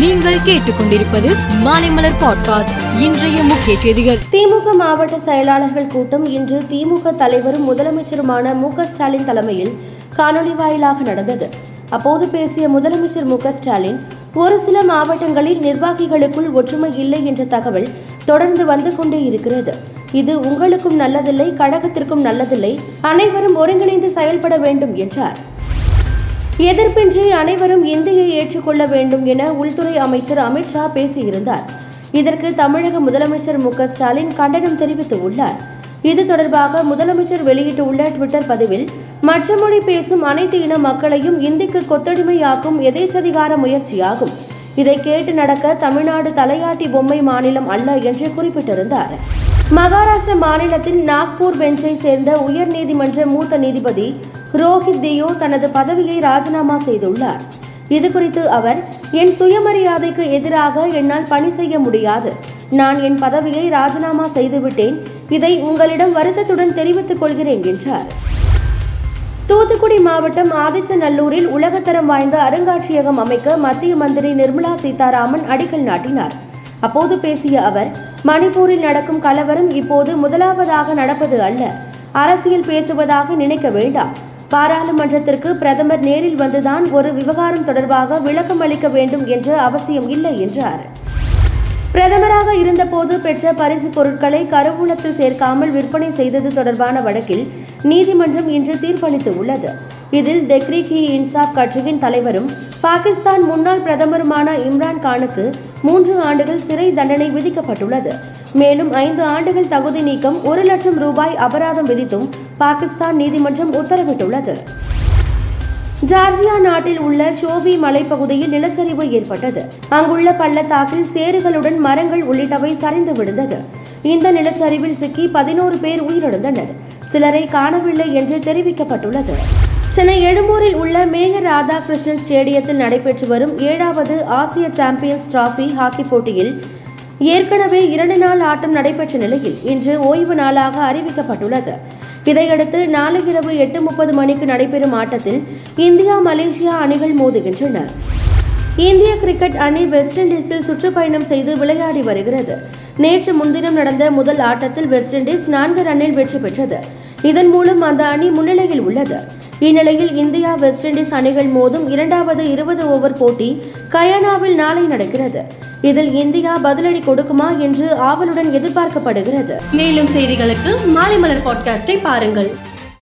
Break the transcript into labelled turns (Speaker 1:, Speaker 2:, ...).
Speaker 1: நீங்கள் கேட்டுக்கொண்டிருப்பது மாலைமலர் பாட்காஸ்ட் இன்றைய முக்கிய செய்திகள்.
Speaker 2: திமுக மாவட்ட செயலாளர்கள் கூட்டம் இன்று திமுக தலைவரும் முதலமைச்சருமான மு ஸ்டாலின் தலைமையில் காணொலி வாயிலாக நடந்தது. அப்போது பேசிய முதலமைச்சர் மு ஸ்டாலின் ஒரு சில மாவட்டங்களில் நிர்வாகிகளுக்குள் ஒற்றுமை இல்லை என்ற தகவல் தொடர்ந்து வந்து கொண்டே இருக்கிறது. இது உங்களுக்கும் நல்லதில்லை கழகத்திற்கும் நல்லதில்லை அனைவரும் ஒருங்கிணைந்து செயல்பட வேண்டும் என்றார். எதிர்ப்பின்றி அனைவரும் இந்தியை ஏற்றுக்கொள்ள வேண்டும் என உள்துறை அமைச்சர் அமித்ஷா பேசியிருந்தார். இதற்கு தமிழக முதலமைச்சர் மு. க. ஸ்டாலின் கண்டனம் தெரிவித்துள்ளார். இது தொடர்பாக முதலமைச்சர் வெளியிட்டுள்ள ட்விட்டர் பதிவில் மற்ற மொழி பேசும் அனைத்து இன மக்களையும் இந்திக்கு கொத்தடிமையாக்கும் எதேச்சதிகார முயற்சியாகும். இதை கேட்டு நடக்க தமிழ்நாடு தலையாட்டி பொம்மை மாநிலம் அல்ல என்று குறிப்பிட்டிருந்தார். மகாராஷ்டிர மாநிலத்தின் நாக்பூர் பெஞ்சை சேர்ந்த உயர்நீதிமன்ற மூத்த நீதிபதி ரோஹித் தியோ தனது பதவியை ராஜினாமா செய்துள்ளார். இது குறித்து அவர் என் சுயமரியாதைக்கு எதிராக என்னால் பணி செய்ய முடியாது. நான் என் பதவியை ராஜினாமா செய்துவிட்டேன். இதை உங்களிடம் வருத்தத்துடன் தெரிவித்துக் கொள்கிறேன் என்றார். தூத்துக்குடி மாவட்டம் ஆதிச்சநல்லூரில் உலகத்தரம் வாய்ந்த அருங்காட்சியகம் அமைக்க மத்திய மந்திரி நிர்மலா சீதாராமன் அடிக்கல் நாட்டினார். அப்போது பேசிய அவர் மணிப்பூரில் நடக்கும் கலவரம் இப்போது முதலாவதாக நடப்பது அல்ல. அரசியல் பேசுவதாக நினைக்க வேண்டாம். பாராளுமன்றத்திற்கு பிரதமர் நேரில் வந்துதான் ஒரு விவகாரம் தொடர்பாக விளக்கம் அளிக்க வேண்டும் என்ற அவசியம் இல்லை என்றார். பிரதமராக இருந்தபோது பெற்ற பரிசு பொருட்களை கருவூலத்தில் சேர்க்காமல் விற்பனை செய்தது தொடர்பான வழக்கில் நீதிமன்றம் இன்று தீர்ப்பளித்து உள்ளது. இதில் தெக்ரிக் இ இன்சாப் கட்சியின் தலைவரும் பாகிஸ்தான் முன்னாள் பிரதமருமான இம்ரான் கானுக்கு மூன்று ஆண்டுகள் சிறை தண்டனை விதிக்கப்பட்டுள்ளது. மேலும் ஐந்து ஆண்டுகள் தகுதி நீக்கம் ஒரு லட்சம் ரூபாய் அபராதம் விதித்தும் பாகிஸ்தான் நீதிமன்றம் உத்தரவிட்டுள்ளது. ஜார்ஜியா நாட்டில் உள்ள ஷோபி மலைப்பகுதியில் நிலச்சரிவு ஏற்பட்டது. அங்குள்ள பள்ளத்தாக்கில் சேறுகளுடன் மரங்கள் உள்ளிட்டவை சரிந்து விழுந்தது. இந்த நிலச்சரிவில் சிக்கி பதினோரு பேர் உயிரிழந்தனர். சிலரை காணவில்லை என்று தெரிவிக்கப்பட்டுள்ளது. சென்னை எழும்பூரில் உள்ள மேயர் ராதாகிருஷ்ணன் ஸ்டேடியத்தில் நடைபெற்று வரும் ஏழாவது ஆசிய சாம்பியன்ஸ் டிராபி ஹாக்கி போட்டியில் ஏற்கனவே இரண்டு நாள் ஆட்டம் நடைபெற்ற நிலையில் இன்று ஓய்வு நாளாக அறிவிக்கப்பட்டுள்ளது. இதையடுத்து நாளை இரவு எட்டு முப்பது மணிக்கு நடைபெறும் ஆட்டத்தில் இந்தியா மலேசியா அணிகள் மோதுகின்றன. இந்திய கிரிக்கெட் அணி வெஸ்ட் இண்டீஸில் சுற்றுப்பயணம் செய்து விளையாடி வருகிறது. நேற்று முன்தினம் நடந்த முதல் ஆட்டத்தில் வெஸ்ட் இண்டீஸ் நான்கு ரன்னில் வெற்றி பெற்றது. இதன் மூலம் அந்த அணி முன்னிலையில் உள்ளது. இந்நிலையில் இந்தியா வெஸ்ட் இண்டீஸ் அணிகள் மோதும் இரண்டாவது இருபது ஓவர் போட்டி கயானாவில் நாளை நடக்கிறது. இதில் இந்தியா பதிலடி கொடுக்குமா என்று ஆவலுடன் எதிர்பார்க்கப்படுகிறது.
Speaker 3: மேலும் செய்திகளுக்கு மாலை மலர் பாட்காஸ்டை பாருங்கள்.